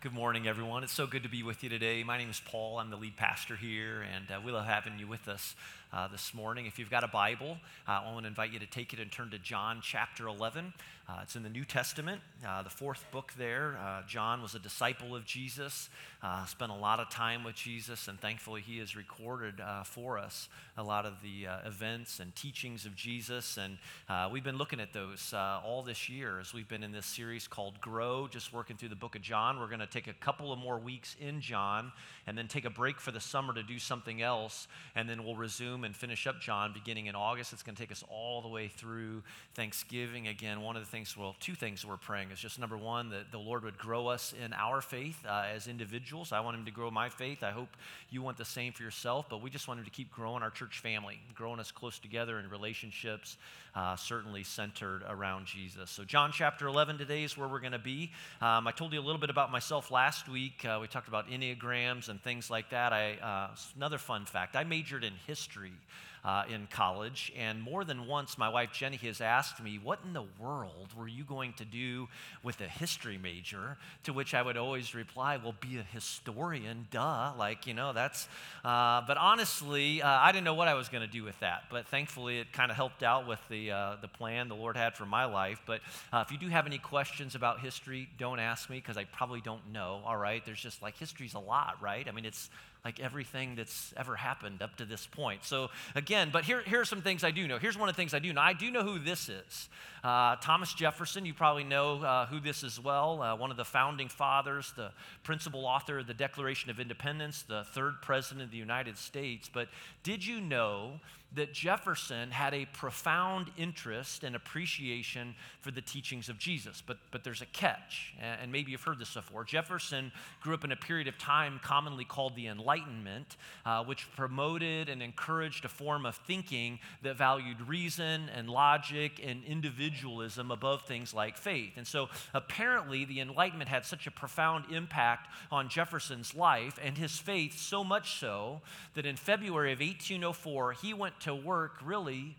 Good morning, everyone. It's so good to be with you today. My name is Paul. I'm the lead pastor here, and uh, we love having you with us uh, this morning. If you've got a Bible, uh, I want to invite you to take it and turn to John chapter 11. Uh, it's in the New Testament, uh, the fourth book there. Uh, John was a disciple of Jesus, spent a lot of time with Jesus, and thankfully he has recorded for us a lot of the events and teachings of Jesus. And we've been looking at those all this year as we've been in this series called Grow, just working through the book of John. We're going to take a couple of more weeks in John and then take a break for the summer to do something else, and then we'll resume and finish up John beginning in August. It's going to take us all the way through Thanksgiving. Again, one of the things, well, two things we're praying is just number one, that the Lord would grow us in our faith uh, as individuals. I want Him to grow my faith. I hope you want the same for yourself, but we just want Him to keep growing our church family, growing us close together in relationships, uh, certainly centered around Jesus. So, John chapter 11 today is where we're going to be. Um, I told you a little bit about myself last week. Uh, we talked about Enneagrams and things like that. I, uh, another fun fact I majored in history uh, in college, and more than once my wife Jenny has asked me, What in the world were you going to do with a history major? To which I would always reply, Well, be a historian, duh. Like, you know, that's, uh, but honestly, uh, I didn't know what I was going to do with that. But thankfully, it kind of helped out with the, uh, the plan the Lord had for my life. But uh, if you do have any questions about history, don't ask me because I probably don't know, all right? There's just like history's a lot, right? I mean, it's like everything that's ever happened up to this point. So, again, but here, here are some things I do know. Here's one of the things I do know. I do know who this is. Uh, Thomas Jefferson, you probably know uh, who this is well, uh, one of the founding fathers, the principal author of the Declaration of Independence, the third president of the United States. But did you know that Jefferson had a profound interest and appreciation for the teachings of Jesus. But, but there's a catch, and maybe you've heard this before. Jefferson grew up in a period of time commonly called the Enlightenment, uh, which promoted and encouraged a form of thinking that valued reason and logic and individualism above things like faith. And so apparently, the Enlightenment had such a profound impact on Jefferson's life and his faith, so much so that in February of 1804, he went to work really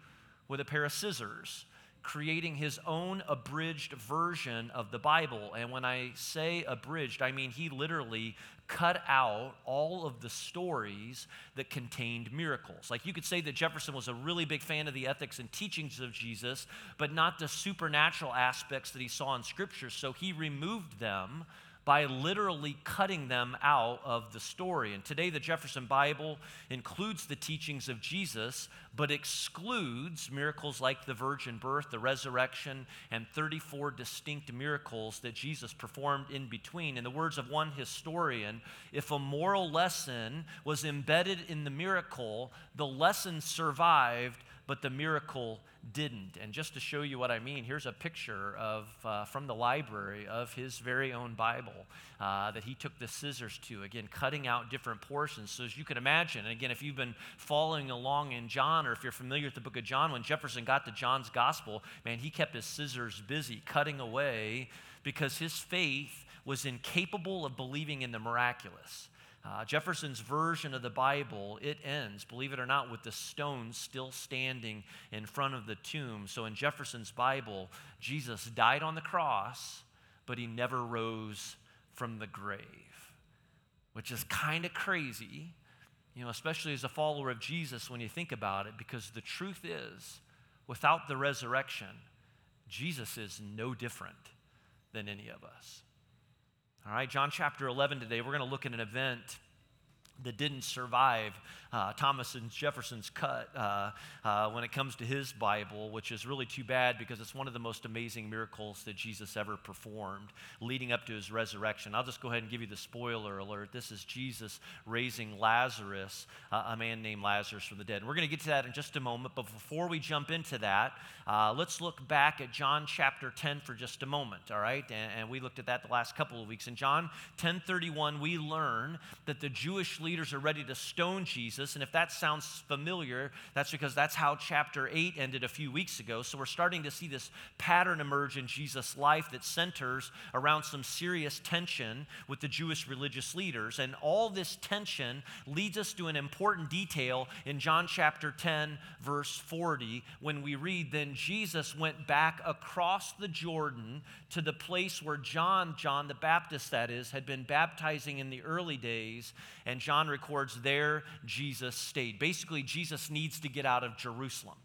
with a pair of scissors, creating his own abridged version of the Bible. And when I say abridged, I mean he literally cut out all of the stories that contained miracles. Like you could say that Jefferson was a really big fan of the ethics and teachings of Jesus, but not the supernatural aspects that he saw in Scripture. So he removed them by literally cutting them out of the story. And today, the Jefferson Bible includes the teachings of Jesus, but excludes miracles like the virgin birth, the resurrection, and 34 distinct miracles that Jesus performed in between. In the words of one historian, if a moral lesson was embedded in the miracle, the lesson survived, but the miracle didn't. And just to show you what I mean, here's a picture of, uh, from the library of his very own Bible uh, that he took the scissors to, again, cutting out different portions. So, as you can imagine, and again, if you've been following along in John or if you're familiar with the book of John, when Jefferson got to John's gospel, man, he kept his scissors busy cutting away because his faith was incapable of believing in the miraculous. Uh, Jefferson's version of the Bible, it ends, believe it or not, with the stones still standing in front of the tomb. So in Jefferson's Bible, Jesus died on the cross, but he never rose from the grave, which is kind of crazy, you know, especially as a follower of Jesus when you think about it, because the truth is, without the resurrection, Jesus is no different than any of us. All right, John chapter 11 today, we're going to look at an event that didn't survive uh, Thomas and Jefferson's cut uh, uh, when it comes to his Bible, which is really too bad because it's one of the most amazing miracles that Jesus ever performed leading up to his resurrection. I'll just go ahead and give you the spoiler alert. This is Jesus raising Lazarus, uh, a man named Lazarus from the dead. And we're going to get to that in just a moment, but before we jump into that, uh, let's look back at John chapter 10 for just a moment, all right? And, and we looked at that the last couple of weeks. In John 10:31, we learn that the Jewish leaders are ready to stone Jesus. And if that sounds familiar, that's because that's how chapter 8 ended a few weeks ago. So we're starting to see this pattern emerge in Jesus' life that centers around some serious tension with the Jewish religious leaders. And all this tension leads us to an important detail in John chapter 10, verse 40, when we read, Then Jesus went back across the Jordan to the place where John, John the Baptist, that is, had been baptizing in the early days. And John records there Jesus stayed. Basically, Jesus needs to get out of Jerusalem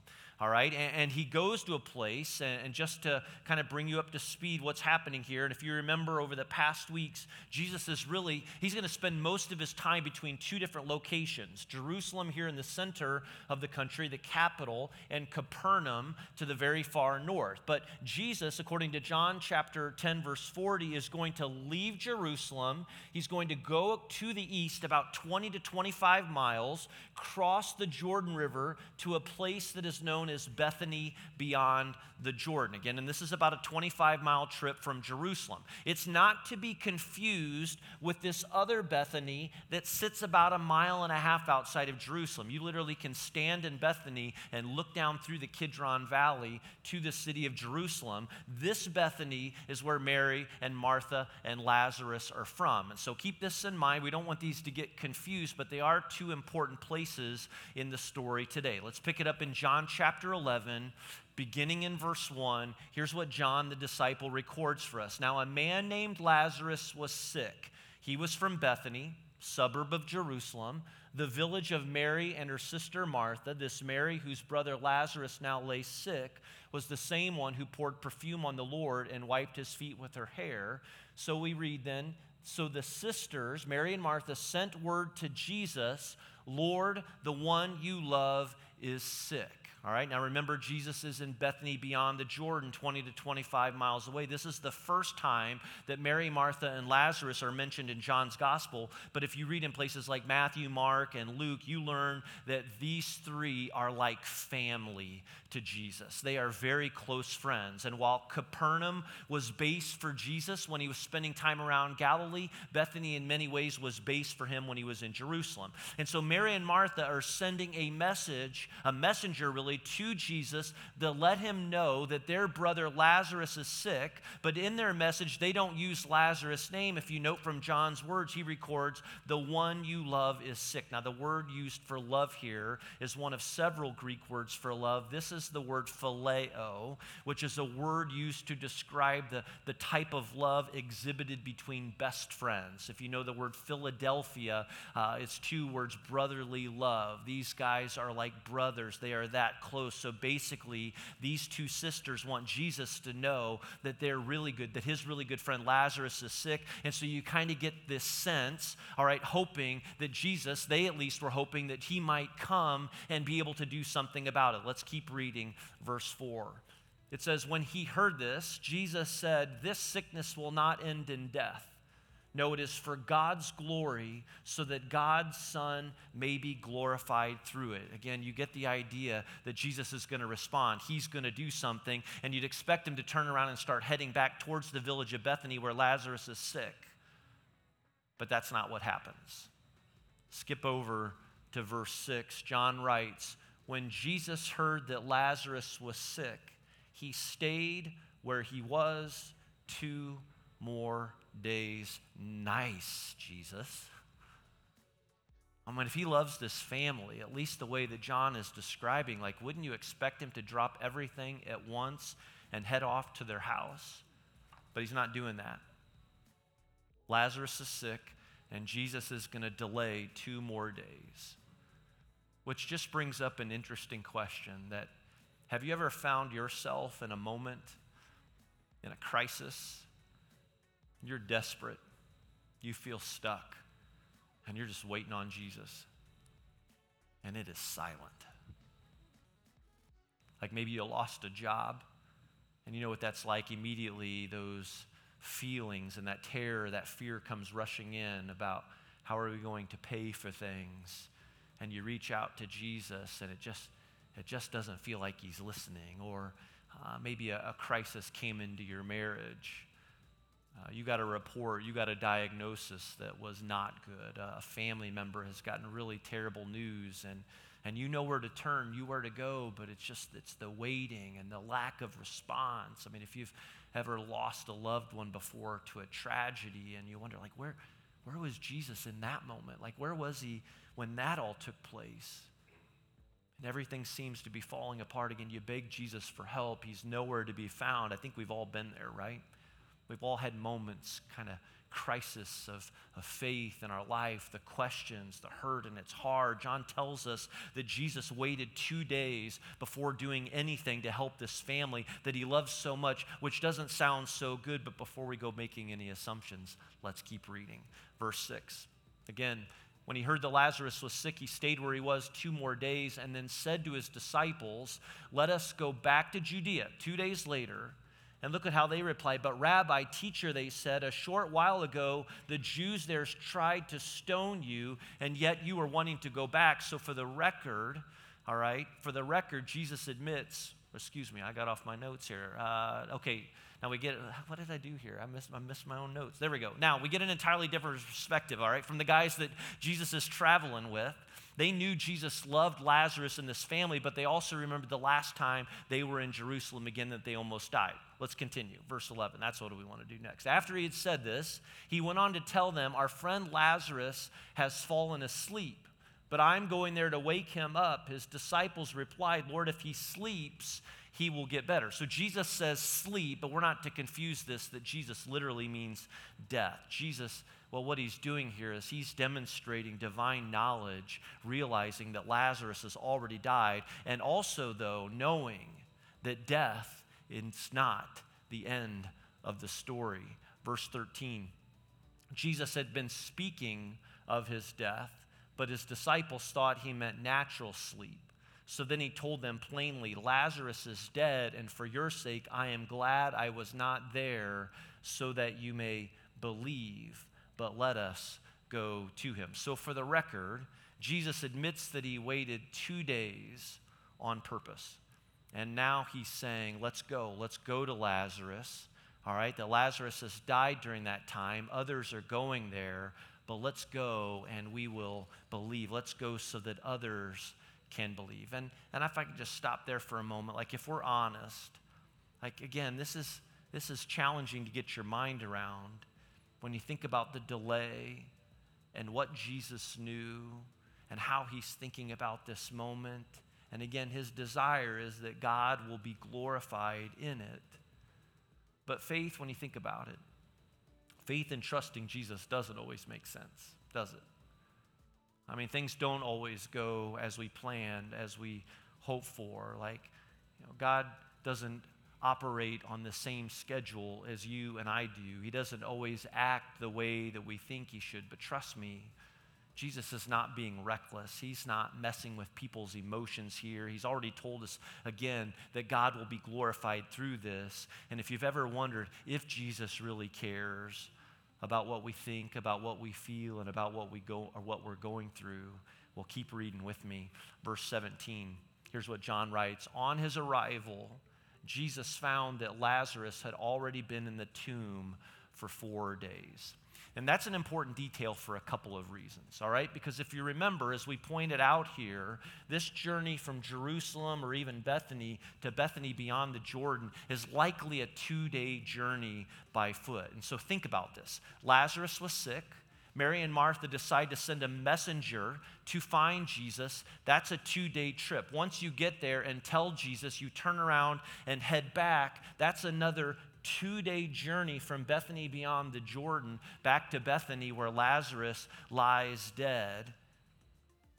all right? And, and, he goes to a place, and, and, just to kind of bring you up to speed, what's happening here. And if you remember over the past weeks, Jesus is really, he's going to spend most of his time between two different locations Jerusalem here in the center of the country, the capital, and Capernaum to the very far north. But Jesus, according to John chapter 10, verse 40, is going to leave Jerusalem. He's going to go to the east about 20 to 25 miles, cross the Jordan River to a place that is known known as Bethany beyond the Jordan. Again, and this is about a 25 mile trip from Jerusalem. It's not to be confused with this other Bethany that sits about a mile and a half outside of Jerusalem. You literally can stand in Bethany and look down through the Kidron Valley to the city of Jerusalem. This Bethany is where Mary and Martha and Lazarus are from. And so keep this in mind. We don't want these to get confused, but they are two important places in the story today. Let's pick it up in John chapter chapter 11, beginning in verse 1, here's what John the disciple records for us. Now, a man named Lazarus was sick. He was from Bethany, suburb of Jerusalem, the village of Mary and her sister Martha. This Mary, whose brother Lazarus now lay sick, was the same one who poured perfume on the Lord and wiped his feet with her hair. So we read then, so the sisters, Mary and Martha, sent word to Jesus, Lord, the one you love is sick. All right, now remember, Jesus is in Bethany beyond the Jordan, 20 to 25 miles away. This is the first time that Mary, Martha, and Lazarus are mentioned in John's gospel. But if you read in places like Matthew, Mark, and Luke, you learn that these three are like family to Jesus. They are very close friends. And while Capernaum was base for Jesus when he was spending time around Galilee, Bethany in many ways was base for him when he was in Jerusalem. And so Mary and Martha are sending a message, a messenger really, to Jesus to let him know that their brother Lazarus is sick. But in their message, they don't use Lazarus' name. If you note from John's words, he records, the one you love is sick. Now, the word used for love here is one of several Greek words for love. This is the word phileo, which is a word used to describe the, the type of love exhibited between best friends. If you know the word Philadelphia, uh, it's two words brotherly love. These guys are like brothers, they are that close. So basically, these two sisters want Jesus to know that they're really good, that his really good friend Lazarus is sick. And so you kind of get this sense, all right, hoping that Jesus, they at least were hoping that he might come and be able to do something about it. Let's keep reading verse 4. It says, When he heard this, Jesus said, This sickness will not end in death. No, it is for God's glory, so that God's Son may be glorified through it. Again, you get the idea that Jesus is going to respond. He's going to do something, and you'd expect him to turn around and start heading back towards the village of Bethany where Lazarus is sick. But that's not what happens. Skip over to verse 6. John writes, when Jesus heard that Lazarus was sick, he stayed where he was two more days. Nice, Jesus. I mean, if he loves this family, at least the way that John is describing, like, wouldn't you expect him to drop everything at once and head off to their house? But he's not doing that. Lazarus is sick, and Jesus is going to delay two more days. Which just brings up an interesting question that have you ever found yourself in a moment, in a crisis? You're desperate, you feel stuck, and you're just waiting on Jesus, and it is silent. Like maybe you lost a job, and you know what that's like. Immediately, those feelings and that terror, that fear comes rushing in about how are we going to pay for things? and you reach out to Jesus and it just it just doesn't feel like he's listening or uh, maybe a, a crisis came into your marriage Uh, you got a report, you got a diagnosis that was not good. Uh, a family member has gotten really terrible news, and, and you know where to turn, you where to go, but it's just it's the waiting and the lack of response. I mean, if you've ever lost a loved one before to a tragedy, and you wonder, like, where, where was Jesus in that moment? Like, where was he when that all took place? And everything seems to be falling apart again. You beg Jesus for help. He's nowhere to be found. I think we've all been there, right? We've all had moments, kind of crisis of, of faith in our life, the questions, the hurt, and it's hard. John tells us that Jesus waited two days before doing anything to help this family that he loves so much, which doesn't sound so good, but before we go making any assumptions, let's keep reading. Verse 6. Again, when he heard that Lazarus was sick, he stayed where he was two more days and then said to his disciples, Let us go back to Judea. Two days later, and look at how they replied. But, Rabbi, teacher, they said, a short while ago, the Jews there tried to stone you, and yet you are wanting to go back. So, for the record, all right, for the record, Jesus admits, excuse me, I got off my notes here. Uh, okay, now we get, what did I do here? I missed, I missed my own notes. There we go. Now we get an entirely different perspective, all right, from the guys that Jesus is traveling with. They knew Jesus loved Lazarus and this family, but they also remembered the last time they were in Jerusalem again that they almost died. Let's continue. Verse 11. That's what we want to do next. After he had said this, he went on to tell them, Our friend Lazarus has fallen asleep, but I'm going there to wake him up. His disciples replied, Lord, if he sleeps, he will get better. So Jesus says sleep, but we're not to confuse this that Jesus literally means death. Jesus well, what he's doing here is he's demonstrating divine knowledge, realizing that Lazarus has already died, and also, though, knowing that death is not the end of the story. Verse 13 Jesus had been speaking of his death, but his disciples thought he meant natural sleep. So then he told them plainly, Lazarus is dead, and for your sake I am glad I was not there, so that you may believe but let us go to him. So, for the record, Jesus admits that he waited two days on purpose. And now he's saying, let's go. Let's go to Lazarus. All right, that Lazarus has died during that time. Others are going there, but let's go and we will believe. Let's go so that others can believe. And, and if I could just stop there for a moment, like if we're honest, like again, this is, this is challenging to get your mind around when you think about the delay and what Jesus knew and how he's thinking about this moment. And again, his desire is that God will be glorified in it. But faith, when you think about it, faith in trusting Jesus doesn't always make sense, does it? I mean, things don't always go as we planned, as we hope for. Like, you know, God doesn't operate on the same schedule as you and I do. He doesn't always act the way that we think he should, but trust me, Jesus is not being reckless. He's not messing with people's emotions here. He's already told us again that God will be glorified through this. And if you've ever wondered if Jesus really cares about what we think, about what we feel, and about what we go or what we're going through, well, keep reading with me. Verse 17. Here's what John writes On his arrival, Jesus found that Lazarus had already been in the tomb for four days. And that's an important detail for a couple of reasons, all right? Because if you remember, as we pointed out here, this journey from Jerusalem or even Bethany to Bethany beyond the Jordan is likely a two day journey by foot. And so think about this Lazarus was sick. Mary and Martha decide to send a messenger to find Jesus. That's a two day trip. Once you get there and tell Jesus, you turn around and head back. That's another two day journey from Bethany beyond the Jordan back to Bethany where Lazarus lies dead.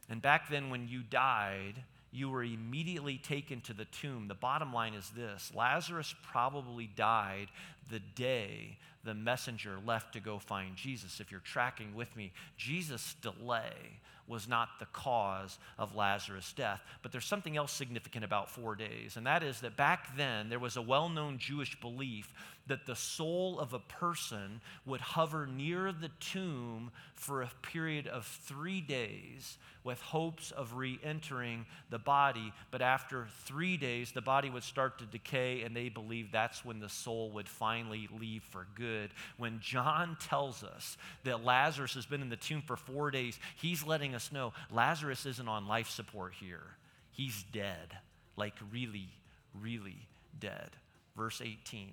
And back then, when you died, you were immediately taken to the tomb. The bottom line is this Lazarus probably died the day the messenger left to go find Jesus. If you're tracking with me, Jesus' delay was not the cause of Lazarus' death. But there's something else significant about four days, and that is that back then there was a well known Jewish belief that the soul of a person would hover near the tomb for a period of three days with hopes of re entering the body. But after three days, the body would start to decay, and they believed that's when the soul would finally finally leave for good. When John tells us that Lazarus has been in the tomb for four days, he's letting us know Lazarus isn't on life support here. He's dead, like really, really dead. Verse 18.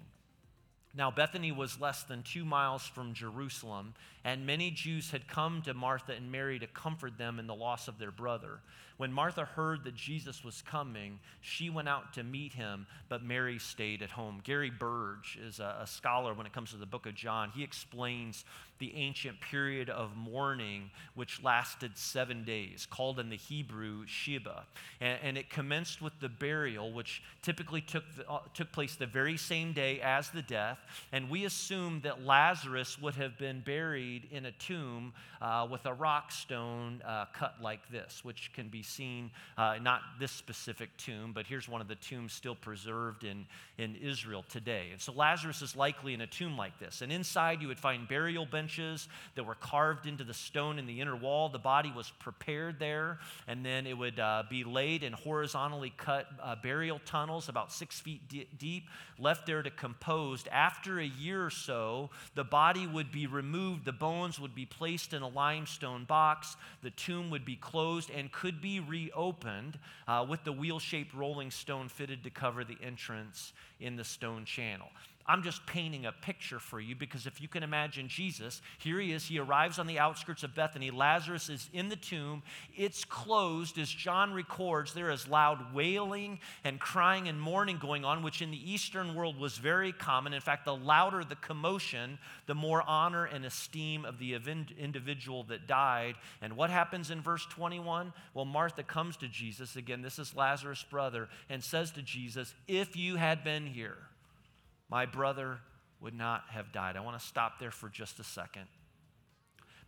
Now, Bethany was less than two miles from Jerusalem, and many Jews had come to Martha and Mary to comfort them in the loss of their brother. When Martha heard that Jesus was coming, she went out to meet him, but Mary stayed at home. Gary Burge is a, a scholar when it comes to the book of John. He explains the ancient period of mourning, which lasted seven days, called in the Hebrew Shiva. And, and it commenced with the burial, which typically took, the, uh, took place the very same day as the death. And we assume that Lazarus would have been buried in a tomb uh, with a rock stone uh, cut like this, which can be seen, uh, not this specific tomb, but here's one of the tombs still preserved in, in Israel today. And so Lazarus is likely in a tomb like this. And inside you would find burial benches benches that were carved into the stone in the inner wall. The body was prepared there, and then it would uh, be laid in horizontally cut uh, burial tunnels about six feet d- deep, left there to compose. After a year or so, the body would be removed, the bones would be placed in a limestone box, the tomb would be closed and could be reopened uh, with the wheel shaped rolling stone fitted to cover the entrance in the stone channel. I'm just painting a picture for you because if you can imagine Jesus, here he is. He arrives on the outskirts of Bethany. Lazarus is in the tomb. It's closed. As John records, there is loud wailing and crying and mourning going on, which in the Eastern world was very common. In fact, the louder the commotion, the more honor and esteem of the individual that died. And what happens in verse 21? Well, Martha comes to Jesus. Again, this is Lazarus' brother, and says to Jesus, If you had been here, my brother would not have died. I want to stop there for just a second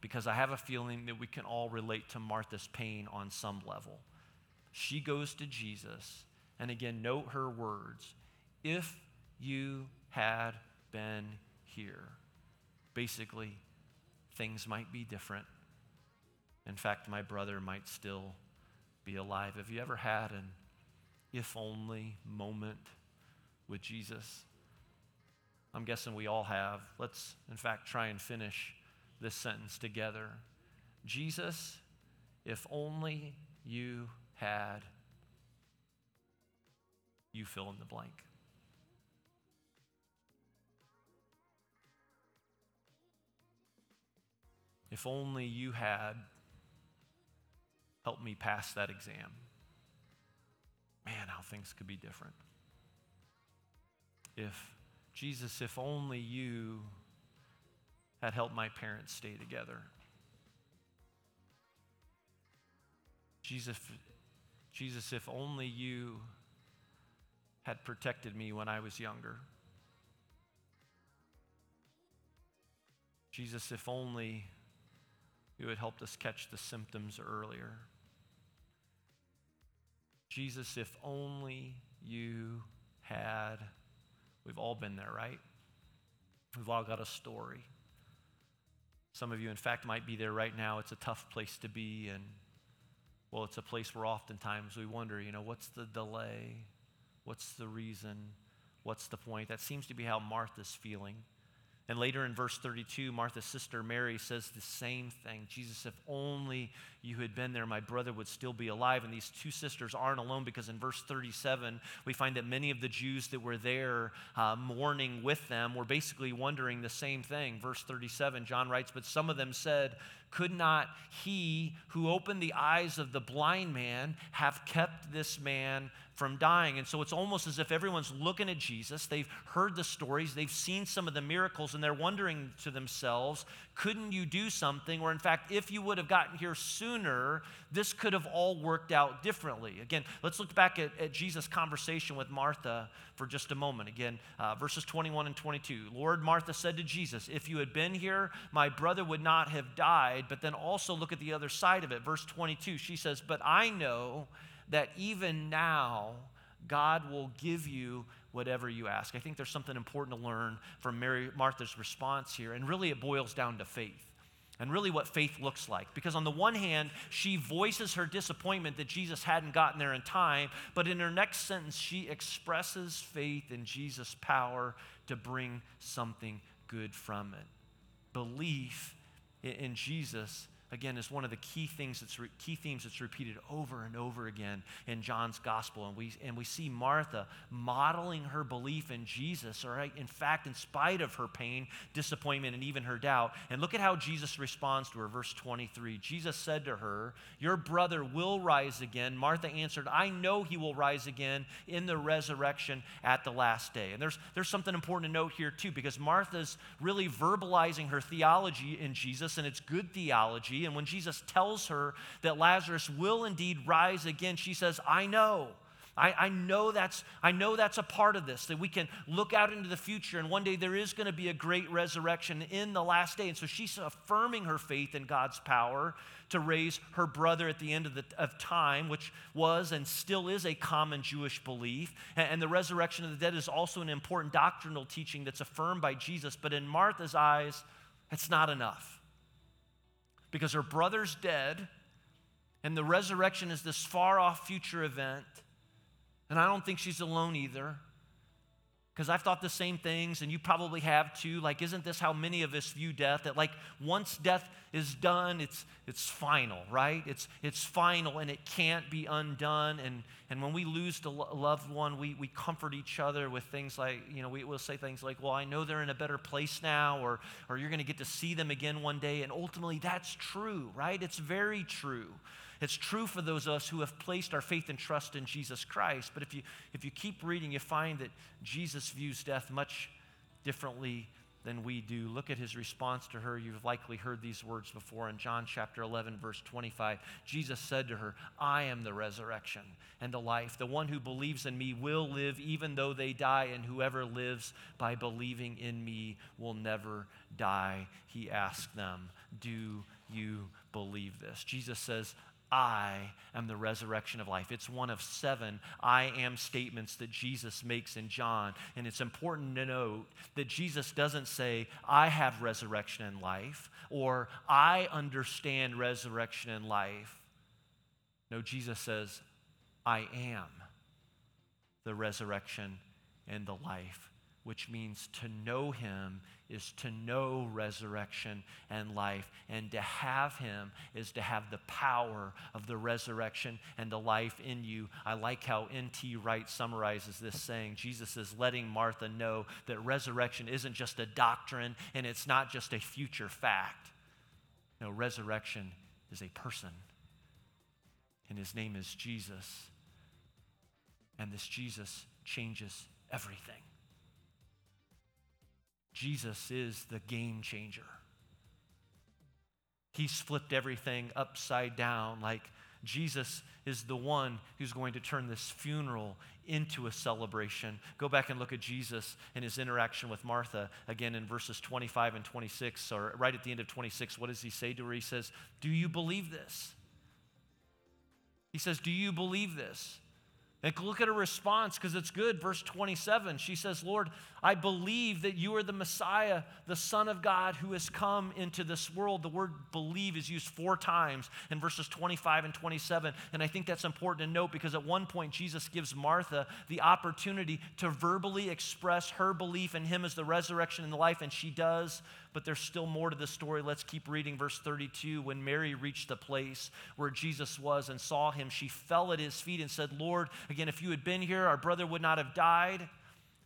because I have a feeling that we can all relate to Martha's pain on some level. She goes to Jesus, and again, note her words if you had been here. Basically, things might be different. In fact, my brother might still be alive. Have you ever had an if only moment with Jesus? I'm guessing we all have. Let's, in fact, try and finish this sentence together. Jesus, if only you had, you fill in the blank. If only you had helped me pass that exam. Man, how things could be different. If Jesus, if only you had helped my parents stay together. Jesus, Jesus, if only you had protected me when I was younger. Jesus, if only you had helped us catch the symptoms earlier. Jesus, if only you had We've all been there, right? We've all got a story. Some of you, in fact, might be there right now. It's a tough place to be, and well, it's a place where oftentimes we wonder, you know, what's the delay? What's the reason? What's the point? That seems to be how Martha's feeling. And later in verse 32, Martha's sister Mary says the same thing Jesus, if only you had been there, my brother would still be alive. And these two sisters aren't alone because in verse 37, we find that many of the Jews that were there uh, mourning with them were basically wondering the same thing. Verse 37, John writes, But some of them said, Could not he who opened the eyes of the blind man have kept this man from dying. And so it's almost as if everyone's looking at Jesus. They've heard the stories, they've seen some of the miracles, and they're wondering to themselves, couldn't you do something? Or, in fact, if you would have gotten here sooner, this could have all worked out differently. Again, let's look back at, at Jesus' conversation with Martha for just a moment. Again, uh, verses 21 and 22. Lord, Martha said to Jesus, If you had been here, my brother would not have died. But then also look at the other side of it. Verse 22, she says, But I know that even now, God will give you whatever you ask. I think there's something important to learn from Mary Martha's response here, and really it boils down to faith. And really, what faith looks like. Because, on the one hand, she voices her disappointment that Jesus hadn't gotten there in time, but in her next sentence, she expresses faith in Jesus' power to bring something good from it. Belief in Jesus again is one of the key things that's re- key themes that's repeated over and over again in John's gospel. And we and we see Martha modeling her belief in Jesus all right? In fact in spite of her pain disappointment and even her doubt. And look at how Jesus responds to her. Verse 23 Jesus said to her your brother will rise again. Martha answered I know he will rise again in the resurrection at the last day. And there's there's something important to note here too because Martha's really verbalizing her theology in Jesus and it's good theology and when Jesus tells her that Lazarus will indeed rise again, she says, I know. I, I, know that's, I know that's a part of this, that we can look out into the future and one day there is going to be a great resurrection in the last day. And so she's affirming her faith in God's power to raise her brother at the end of, the, of time, which was and still is a common Jewish belief. And, and the resurrection of the dead is also an important doctrinal teaching that's affirmed by Jesus. But in Martha's eyes, it's not enough because her brother's dead and the resurrection is this far off future event. And I don't think she's alone either. Because I've thought the same things, and you probably have too. Like, isn't this how many of us view death? That, like, once death is done, it's, it's final, right? It's, it's final and it can't be undone. And, and when we lose a loved one, we, we comfort each other with things like, you know, we will say things like, well, I know they're in a better place now, or, or you're going to get to see them again one day. And ultimately, that's true, right? It's very true. It's true for those of us who have placed our faith and trust in Jesus Christ. But if you, if you keep reading, you find that Jesus views death much differently than we do. Look at his response to her. You've likely heard these words before in John chapter 11, verse 25. Jesus said to her, I am the resurrection and the life. The one who believes in me will live even though they die, and whoever lives by believing in me will never die. He asked them, Do you believe this? Jesus says, I am the resurrection of life. It's one of seven I am statements that Jesus makes in John. And it's important to note that Jesus doesn't say, I have resurrection and life, or I understand resurrection and life. No, Jesus says, I am the resurrection and the life which means to know him is to know resurrection and life. And to have him is to have the power of the resurrection and the life in you. I like how N.T. Wright summarizes this saying Jesus is letting Martha know that resurrection isn't just a doctrine and it's not just a future fact. No, resurrection is a person. And his name is Jesus. And this Jesus changes everything. Jesus is the game changer. He's flipped everything upside down. Like Jesus is the one who's going to turn this funeral into a celebration. Go back and look at Jesus and his interaction with Martha again in verses 25 and 26, or right at the end of 26. What does he say to her? He says, Do you believe this? He says, Do you believe this? And look at her response because it's good. Verse 27, she says, Lord, I believe that you are the Messiah, the Son of God who has come into this world. The word believe is used four times in verses 25 and 27. And I think that's important to note because at one point, Jesus gives Martha the opportunity to verbally express her belief in him as the resurrection and the life, and she does but there's still more to the story. Let's keep reading verse 32. When Mary reached the place where Jesus was and saw him, she fell at his feet and said, Lord, again, if you had been here, our brother would not have died.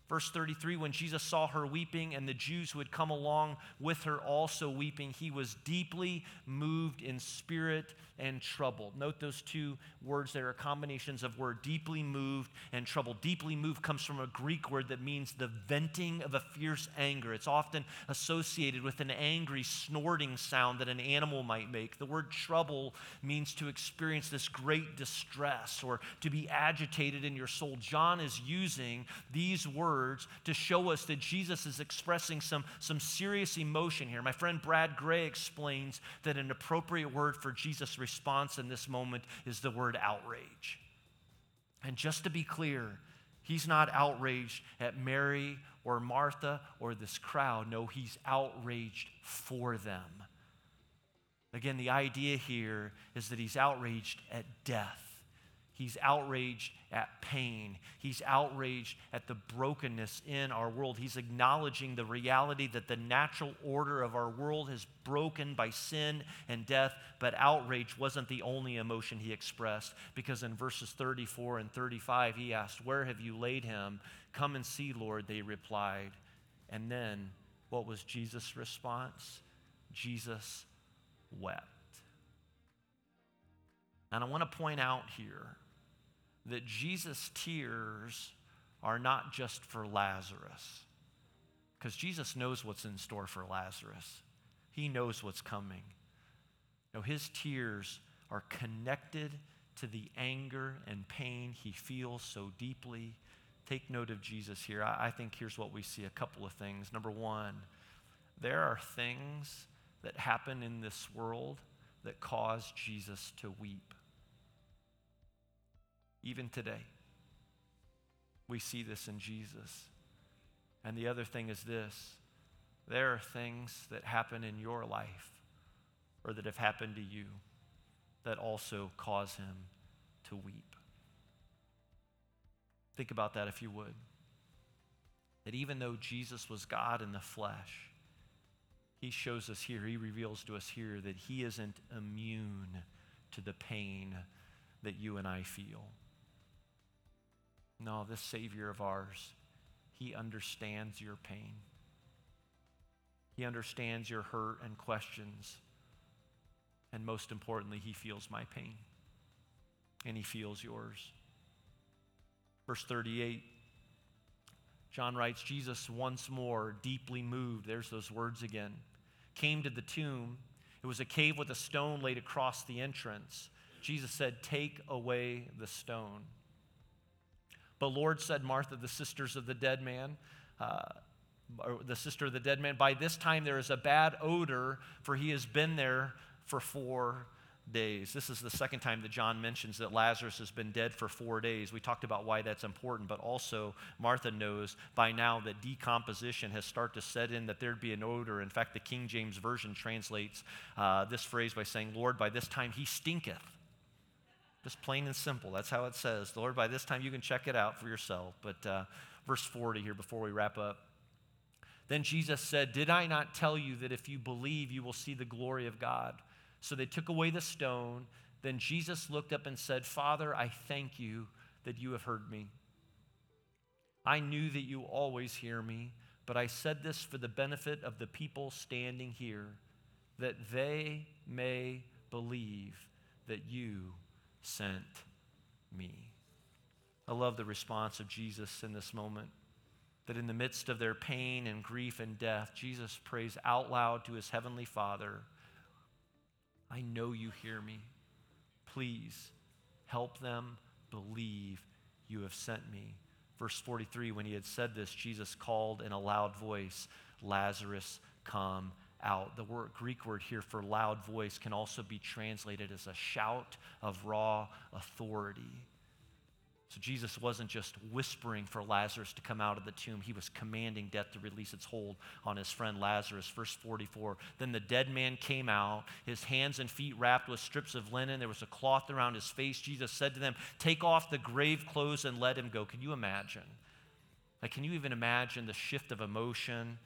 Verse 33 When Jesus saw her weeping and the Jews who had come along with her also weeping, he was deeply moved in spirit and troubled. Note those two words there are combinations of word deeply moved and troubled. Deeply moved comes from a Greek word that means the venting of a fierce anger. It's often associated with an angry snorting sound that an animal might make. The word trouble means to experience this great distress or to be agitated in your soul. John is using these words words to show us that Jesus is expressing some, some serious emotion here. My friend Brad Gray explains that an appropriate word for Jesus' response in this moment is the word outrage. And just to be clear, he's not outraged at Mary or Martha or this crowd. No, he's outraged for them. Again, the idea here is that he's outraged at death. He's outraged at pain. He's outraged at the brokenness in our world. He's acknowledging the reality that the natural order of our world is broken by sin and death, but outrage wasn't the only emotion he expressed because in verses 34 and 35, he asked, Where have you laid him? Come and see, Lord, they replied. And then what was Jesus' response? Jesus wept. And I want to point out here that Jesus' tears are not just for Lazarus, because Jesus knows what's in store for Lazarus. He knows what's coming. No, his tears are connected to the anger and pain he feels so deeply. Take note of Jesus here. I, I think here's what we see a couple of things. Number one, there are things that happen in this world that cause Jesus to weep. Even today, we see this in Jesus. And the other thing is this there are things that happen in your life or that have happened to you that also cause him to weep. Think about that if you would. That even though Jesus was God in the flesh, he shows us here, he reveals to us here that he isn't immune to the pain that you and I feel. No, this Savior of ours, He understands your pain. He understands your hurt and questions. And most importantly, He feels my pain. And He feels yours. Verse 38, John writes Jesus once more, deeply moved, there's those words again, came to the tomb. It was a cave with a stone laid across the entrance. Jesus said, Take away the stone. But Lord, said Martha, the sisters of the dead man, uh, the sister of the dead man, by this time there is a bad odor, for he has been there for four days. This is the second time that John mentions that Lazarus has been dead for four days. We talked about why that's important, but also Martha knows by now that decomposition has started to set in, that there'd be an odor. In fact, the King James Version translates uh, this phrase by saying, Lord, by this time he stinketh. Just plain and simple. That's how it says. Lord, by this time you can check it out for yourself. But uh, verse 40 here before we wrap up. Then Jesus said, Did I not tell you that if you believe, you will see the glory of God? So they took away the stone. Then Jesus looked up and said, Father, I thank you that you have heard me. I knew that you always hear me, but I said this for the benefit of the people standing here, that they may believe that you sent me. I love the response of Jesus in this moment. That in the midst of their pain and grief and death, Jesus prays out loud to his heavenly Father I know you hear me. Please help them believe you have sent me. Verse 43 When he had said this, Jesus called in a loud voice, Lazarus, come out. The word, Greek word here for loud voice can also be translated as a shout of raw authority. So Jesus wasn't just whispering for Lazarus to come out of the tomb, he was commanding death to release its hold on his friend Lazarus. Verse 44 Then the dead man came out, his hands and feet wrapped with strips of linen. There was a cloth around his face. Jesus said to them, Take off the grave clothes and let him go. Can you imagine? Like, can you even imagine the shift of emotion?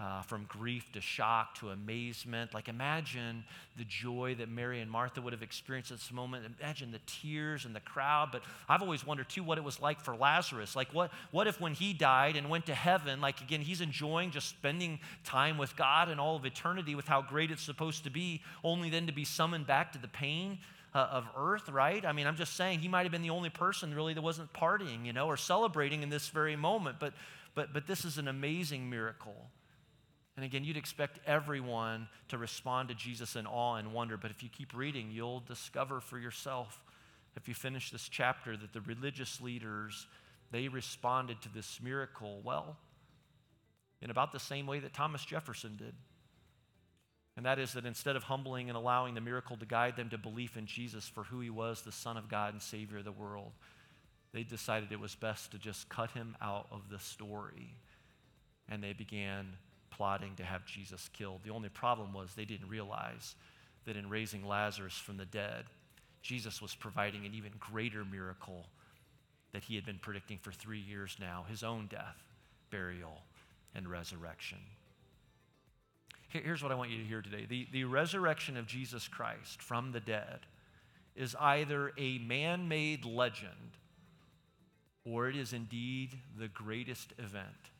Uh, from grief to shock to amazement. Like, imagine the joy that Mary and Martha would have experienced at this moment. Imagine the tears and the crowd. But I've always wondered, too, what it was like for Lazarus. Like, what, what if when he died and went to heaven, like, again, he's enjoying just spending time with God and all of eternity with how great it's supposed to be, only then to be summoned back to the pain? Uh, of earth, right? I mean, I'm just saying he might have been the only person really that wasn't partying, you know, or celebrating in this very moment. But, but, but this is an amazing miracle. And again, you'd expect everyone to respond to Jesus in awe and wonder, but if you keep reading, you'll discover for yourself, if you finish this chapter, that the religious leaders, they responded to this miracle, well, in about the same way that Thomas Jefferson did. And that is that instead of humbling and allowing the miracle to guide them to belief in Jesus for who he was, the Son of God and Savior of the world, they decided it was best to just cut him out of the story. And they began plotting to have Jesus killed. The only problem was they didn't realize that in raising Lazarus from the dead, Jesus was providing an even greater miracle that he had been predicting for three years now his own death, burial, and resurrection. Here's what I want you to hear today the, the resurrection of Jesus Christ from the dead is either a man made legend or it is indeed the greatest event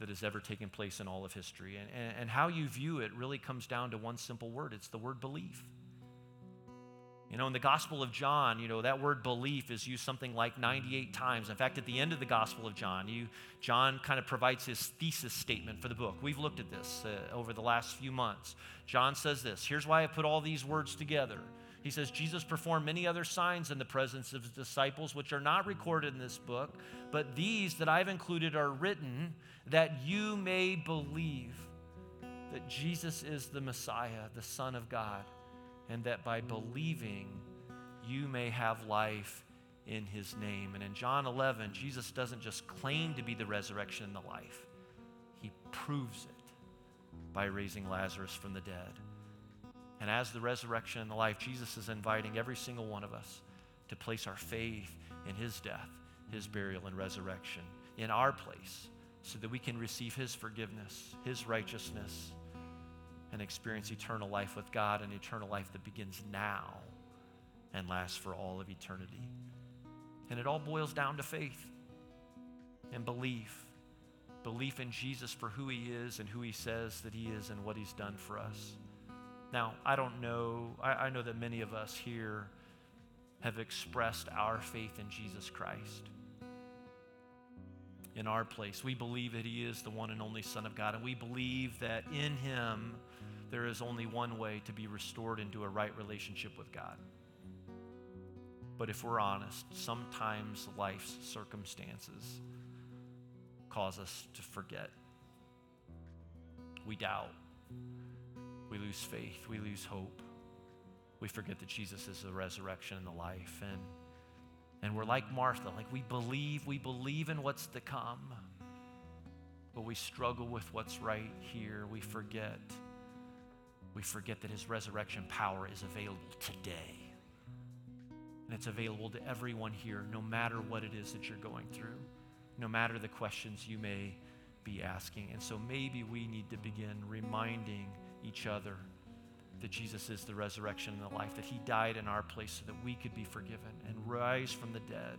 that has ever taken place in all of history. And, and, and how you view it really comes down to one simple word it's the word belief. You know, in the Gospel of John, you know, that word belief is used something like 98 times. In fact, at the end of the Gospel of John, you, John kind of provides his thesis statement for the book. We've looked at this uh, over the last few months. John says this Here's why I put all these words together. He says, Jesus performed many other signs in the presence of his disciples, which are not recorded in this book, but these that I've included are written that you may believe that Jesus is the Messiah, the Son of God and that by believing you may have life in his name. And in John 11, Jesus doesn't just claim to be the resurrection and the life, he proves it by raising Lazarus from the dead. And as the resurrection and the life, Jesus is inviting every single one of us to place our faith in his death, his burial, and resurrection in our place so that we can receive his forgiveness, his righteousness, and experience eternal life with God, an eternal life that begins now and lasts for all of eternity. And it all boils down to faith and belief. Belief in Jesus for who he is and who he says that he is and what he's done for us. Now, I don't know, I, I know that many of us here have expressed our faith in Jesus Christ in our place. We believe that He is the one and only Son of God, and we believe that in Him there is only one way to be restored into a right relationship with God. But if we're honest, sometimes life's circumstances cause us to forget. We doubt. We lose faith. We lose hope. We forget that Jesus is the resurrection and the life. And, and we're like Martha, like we believe, we believe in what's to come, but we struggle with what's right here. We forget we forget that his resurrection power is available today. And it's available to everyone here, no matter what it is that you're going through, no matter the questions you may be asking. And so maybe we need to begin reminding each other that Jesus is the resurrection and the life, that he died in our place so that we could be forgiven and rise from the dead,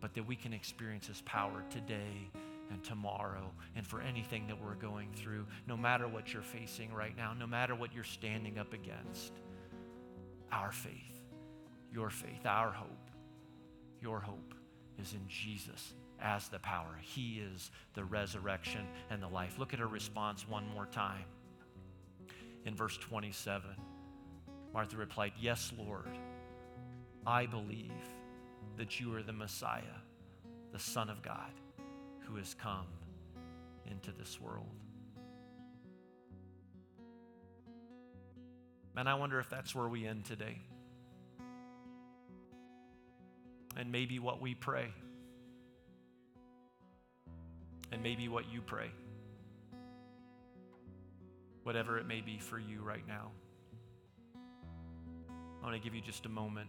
but that we can experience his power today and tomorrow and for anything that we're going through, no matter what you're facing right now, no matter what you're standing up against. Our faith, your faith, our hope, your hope is in Jesus as the power. He is the resurrection and the life. Look at her response one more time. In verse 27, Martha replied, Yes, Lord, I believe that you are the Messiah, the Son of God who has come into this world. And I wonder if that's where we end today. And maybe what we pray. And maybe what you pray. Whatever it may be for you right now. I want to give you just a moment.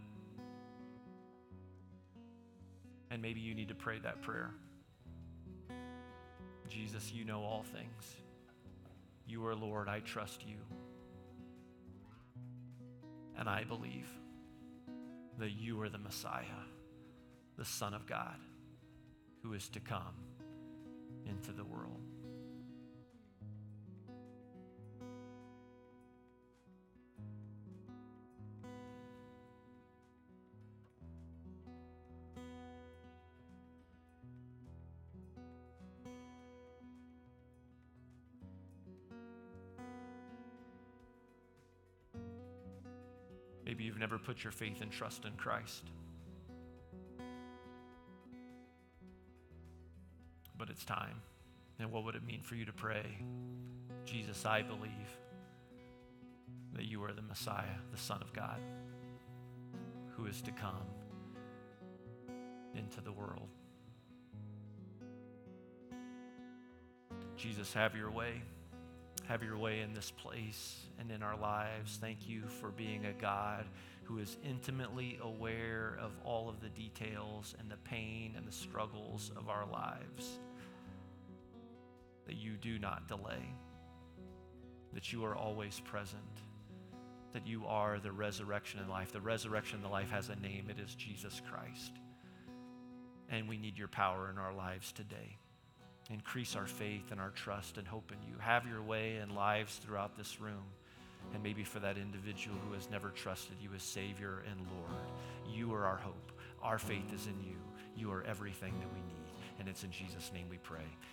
And maybe you need to pray that prayer. Jesus, you know all things. You are Lord. I trust you. And I believe that you are the Messiah, the Son of God, who is to come into the world. Put your faith and trust in Christ. But it's time. And what would it mean for you to pray? Jesus, I believe that you are the Messiah, the Son of God, who is to come into the world. Jesus, have your way. Have your way in this place and in our lives. Thank you for being a God who is intimately aware of all of the details and the pain and the struggles of our lives. That you do not delay, that you are always present, that you are the resurrection and life. The resurrection and the life has a name, it is Jesus Christ. And we need your power in our lives today. Increase our faith and our trust and hope in you. Have your way in lives throughout this room. And maybe for that individual who has never trusted you as Savior and Lord, you are our hope. Our faith is in you. You are everything that we need. And it's in Jesus' name we pray.